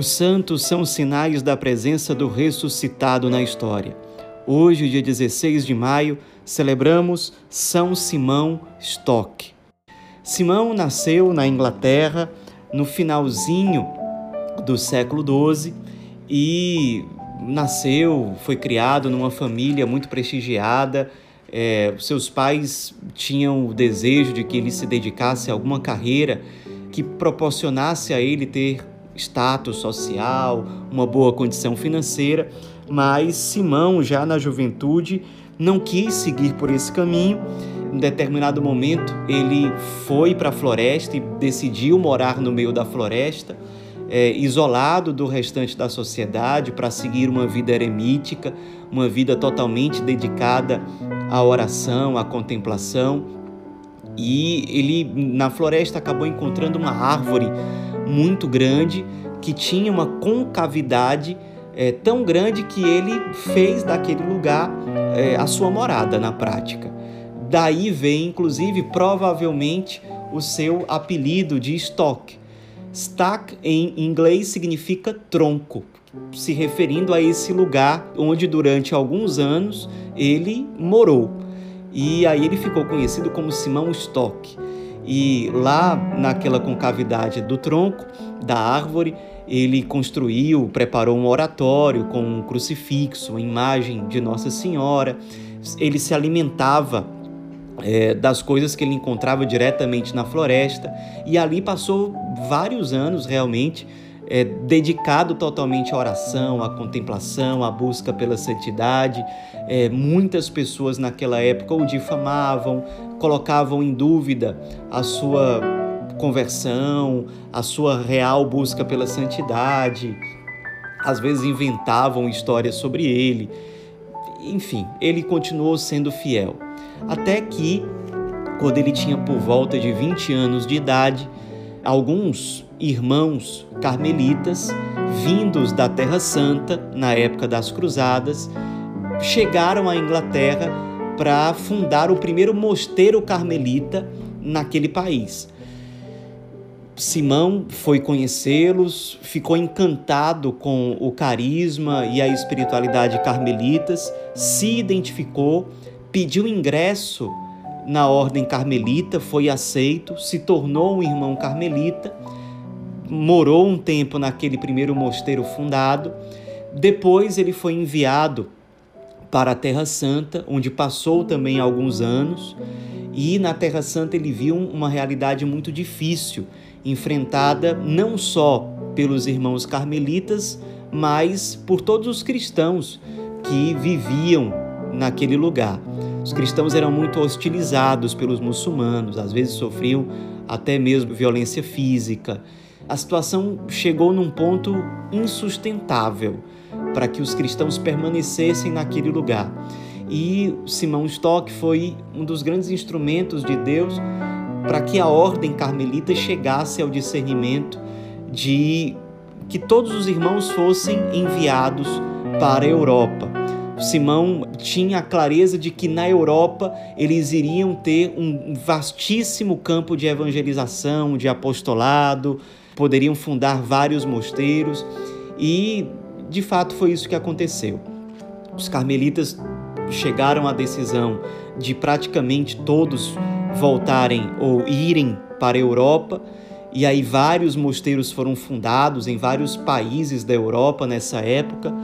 Os santos são sinais da presença do ressuscitado na história. Hoje, dia 16 de maio, celebramos São Simão Stock. Simão nasceu na Inglaterra no finalzinho do século XII e nasceu, foi criado numa família muito prestigiada. É, seus pais tinham o desejo de que ele se dedicasse a alguma carreira que proporcionasse a ele ter status social, uma boa condição financeira, mas Simão, já na juventude, não quis seguir por esse caminho. Em determinado momento, ele foi para a floresta e decidiu morar no meio da floresta, é, isolado do restante da sociedade, para seguir uma vida eremítica, uma vida totalmente dedicada à oração, à contemplação. E ele, na floresta, acabou encontrando uma árvore muito grande que tinha uma concavidade é, tão grande que ele fez daquele lugar é, a sua morada na prática. Daí vem, inclusive, provavelmente o seu apelido de Stock. Stack em inglês significa tronco, se referindo a esse lugar onde durante alguns anos ele morou. E aí ele ficou conhecido como Simão Stock. E lá naquela concavidade do tronco da árvore, ele construiu, preparou um oratório com um crucifixo, uma imagem de Nossa Senhora. Ele se alimentava é, das coisas que ele encontrava diretamente na floresta e ali passou vários anos realmente é, dedicado totalmente à oração, à contemplação, à busca pela santidade. É, muitas pessoas naquela época o difamavam, colocavam em dúvida a sua conversão, a sua real busca pela santidade, às vezes inventavam histórias sobre ele. Enfim, ele continuou sendo fiel. Até que, quando ele tinha por volta de 20 anos de idade, alguns irmãos carmelitas, vindos da Terra Santa, na época das Cruzadas, chegaram à Inglaterra para fundar o primeiro mosteiro carmelita naquele país. Simão foi conhecê-los, ficou encantado com o carisma e a espiritualidade carmelitas, se identificou, pediu ingresso na ordem carmelita, foi aceito, se tornou um irmão carmelita, morou um tempo naquele primeiro mosteiro fundado. Depois ele foi enviado para a Terra Santa, onde passou também alguns anos. E na Terra Santa ele viu uma realidade muito difícil, enfrentada não só pelos irmãos carmelitas, mas por todos os cristãos que viviam naquele lugar. Os cristãos eram muito hostilizados pelos muçulmanos, às vezes sofriam até mesmo violência física. A situação chegou num ponto insustentável para que os cristãos permanecessem naquele lugar. E Simão Stock foi um dos grandes instrumentos de Deus para que a ordem carmelita chegasse ao discernimento de que todos os irmãos fossem enviados para a Europa. Simão tinha a clareza de que na Europa eles iriam ter um vastíssimo campo de evangelização, de apostolado, poderiam fundar vários mosteiros e de fato foi isso que aconteceu. Os carmelitas chegaram à decisão de praticamente todos voltarem ou irem para a Europa. E aí vários mosteiros foram fundados em vários países da Europa nessa época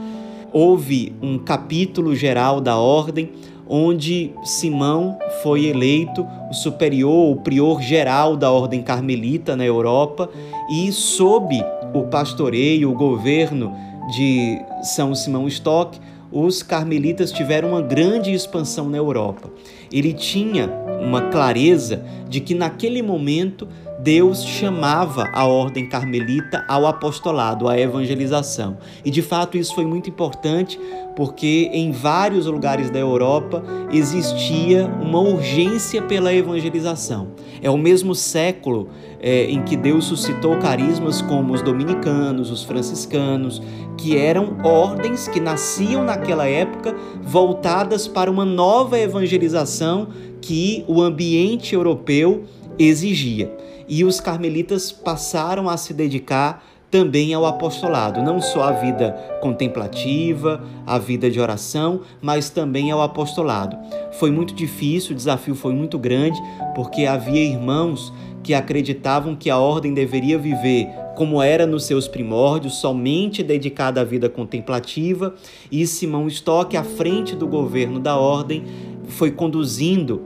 houve um capítulo geral da ordem onde Simão foi eleito o superior, o prior geral da ordem carmelita na Europa e sob o pastoreio, o governo de São Simão Stock, os carmelitas tiveram uma grande expansão na Europa. Ele tinha uma clareza de que naquele momento Deus chamava a ordem carmelita ao apostolado, à evangelização. E de fato isso foi muito importante porque em vários lugares da Europa existia uma urgência pela evangelização. É o mesmo século é, em que Deus suscitou carismas como os dominicanos, os franciscanos, que eram ordens que nasciam naquela época voltadas para uma nova evangelização que o ambiente europeu exigia. E os carmelitas passaram a se dedicar também ao apostolado, não só a vida contemplativa, a vida de oração, mas também ao apostolado. Foi muito difícil, o desafio foi muito grande, porque havia irmãos que acreditavam que a ordem deveria viver como era nos seus primórdios, somente dedicada à vida contemplativa, e Simão Stock, à frente do governo da ordem, foi conduzindo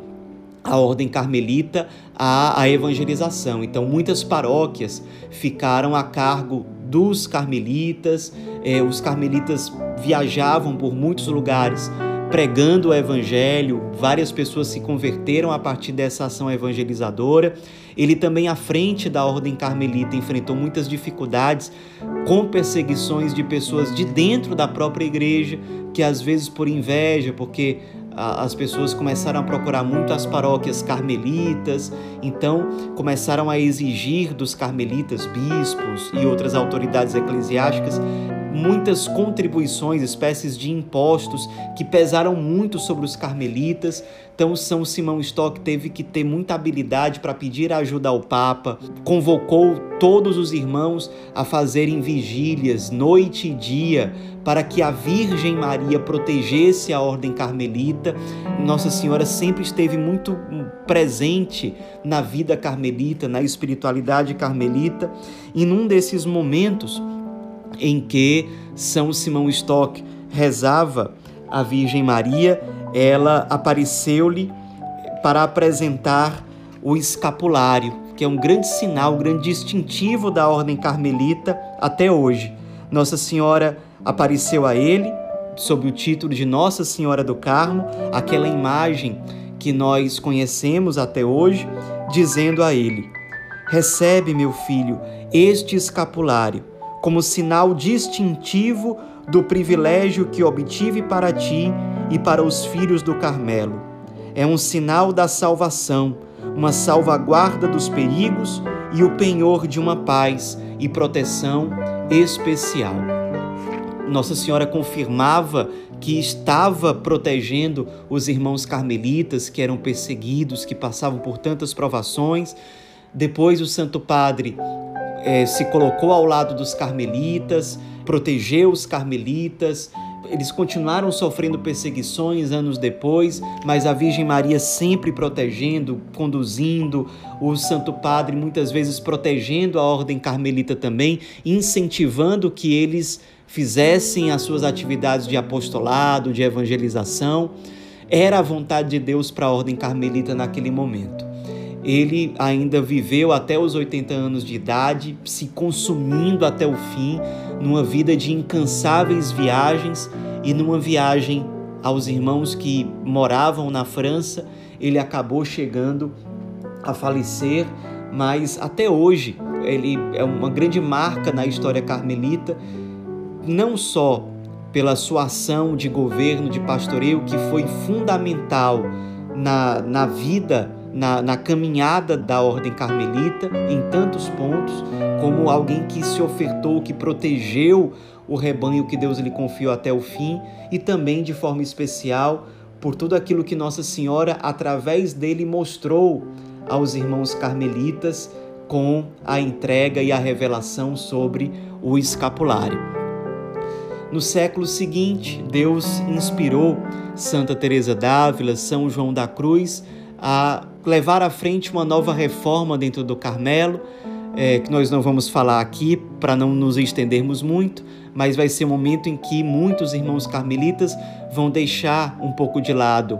a ordem carmelita à, à evangelização. Então, muitas paróquias ficaram a cargo dos carmelitas, eh, os carmelitas viajavam por muitos lugares pregando o evangelho, várias pessoas se converteram a partir dessa ação evangelizadora. Ele também, à frente da ordem carmelita, enfrentou muitas dificuldades com perseguições de pessoas de dentro da própria igreja, que às vezes por inveja, porque as pessoas começaram a procurar muito as paróquias carmelitas, então começaram a exigir dos carmelitas, bispos e outras autoridades eclesiásticas muitas contribuições, espécies de impostos que pesaram muito sobre os carmelitas. Então, São Simão Stock teve que ter muita habilidade para pedir ajuda ao Papa, convocou todos os irmãos a fazerem vigílias, noite e dia, para que a Virgem Maria protegesse a ordem carmelita. Nossa Senhora sempre esteve muito presente na vida carmelita, na espiritualidade carmelita, e num desses momentos, em que São Simão Stock rezava a Virgem Maria, ela apareceu-lhe para apresentar o escapulário, que é um grande sinal, um grande distintivo da ordem carmelita até hoje. Nossa Senhora apareceu a ele sob o título de Nossa Senhora do Carmo, aquela imagem que nós conhecemos até hoje, dizendo a ele: Recebe, meu filho, este escapulário como sinal distintivo do privilégio que obtive para ti e para os filhos do Carmelo. É um sinal da salvação, uma salvaguarda dos perigos e o penhor de uma paz e proteção especial. Nossa Senhora confirmava que estava protegendo os irmãos carmelitas que eram perseguidos, que passavam por tantas provações. Depois, o Santo Padre é, se colocou ao lado dos carmelitas, protegeu os carmelitas. Eles continuaram sofrendo perseguições anos depois, mas a Virgem Maria sempre protegendo, conduzindo, o Santo Padre muitas vezes protegendo a ordem carmelita também, incentivando que eles fizessem as suas atividades de apostolado, de evangelização. Era a vontade de Deus para a ordem carmelita naquele momento. Ele ainda viveu até os 80 anos de idade, se consumindo até o fim, numa vida de incansáveis viagens e numa viagem aos irmãos que moravam na França, ele acabou chegando a falecer, mas até hoje ele é uma grande marca na história carmelita, não só pela sua ação de governo, de pastoreio, que foi fundamental na, na vida na, na caminhada da ordem carmelita em tantos pontos, como alguém que se ofertou, que protegeu o rebanho que Deus lhe confiou até o fim e também de forma especial por tudo aquilo que Nossa Senhora, através dele, mostrou aos irmãos carmelitas com a entrega e a revelação sobre o escapulário. No século seguinte, Deus inspirou Santa Teresa d'Ávila, São João da Cruz a levar à frente uma nova reforma dentro do Carmelo, é, que nós não vamos falar aqui para não nos estendermos muito, mas vai ser um momento em que muitos irmãos carmelitas vão deixar um pouco de lado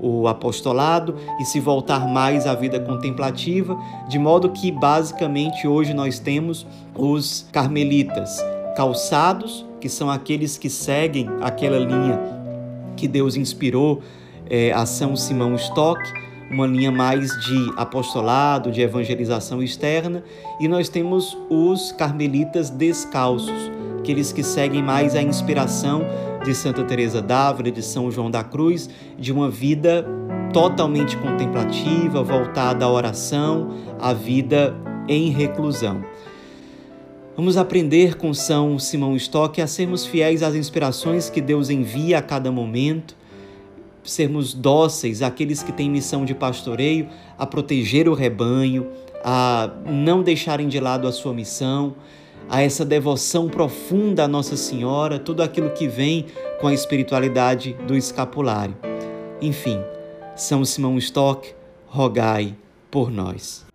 o apostolado e se voltar mais à vida contemplativa, de modo que basicamente hoje nós temos os carmelitas calçados, que são aqueles que seguem aquela linha que Deus inspirou é, a São Simão Stock, uma linha mais de apostolado, de evangelização externa, e nós temos os carmelitas descalços, aqueles que seguem mais a inspiração de Santa Teresa d'Ávila, de São João da Cruz, de uma vida totalmente contemplativa, voltada à oração, à vida em reclusão. Vamos aprender com São Simão Stock a sermos fiéis às inspirações que Deus envia a cada momento sermos dóceis àqueles que têm missão de pastoreio, a proteger o rebanho, a não deixarem de lado a sua missão, a essa devoção profunda à Nossa Senhora, tudo aquilo que vem com a espiritualidade do escapulário. Enfim, São Simão Stock, rogai por nós.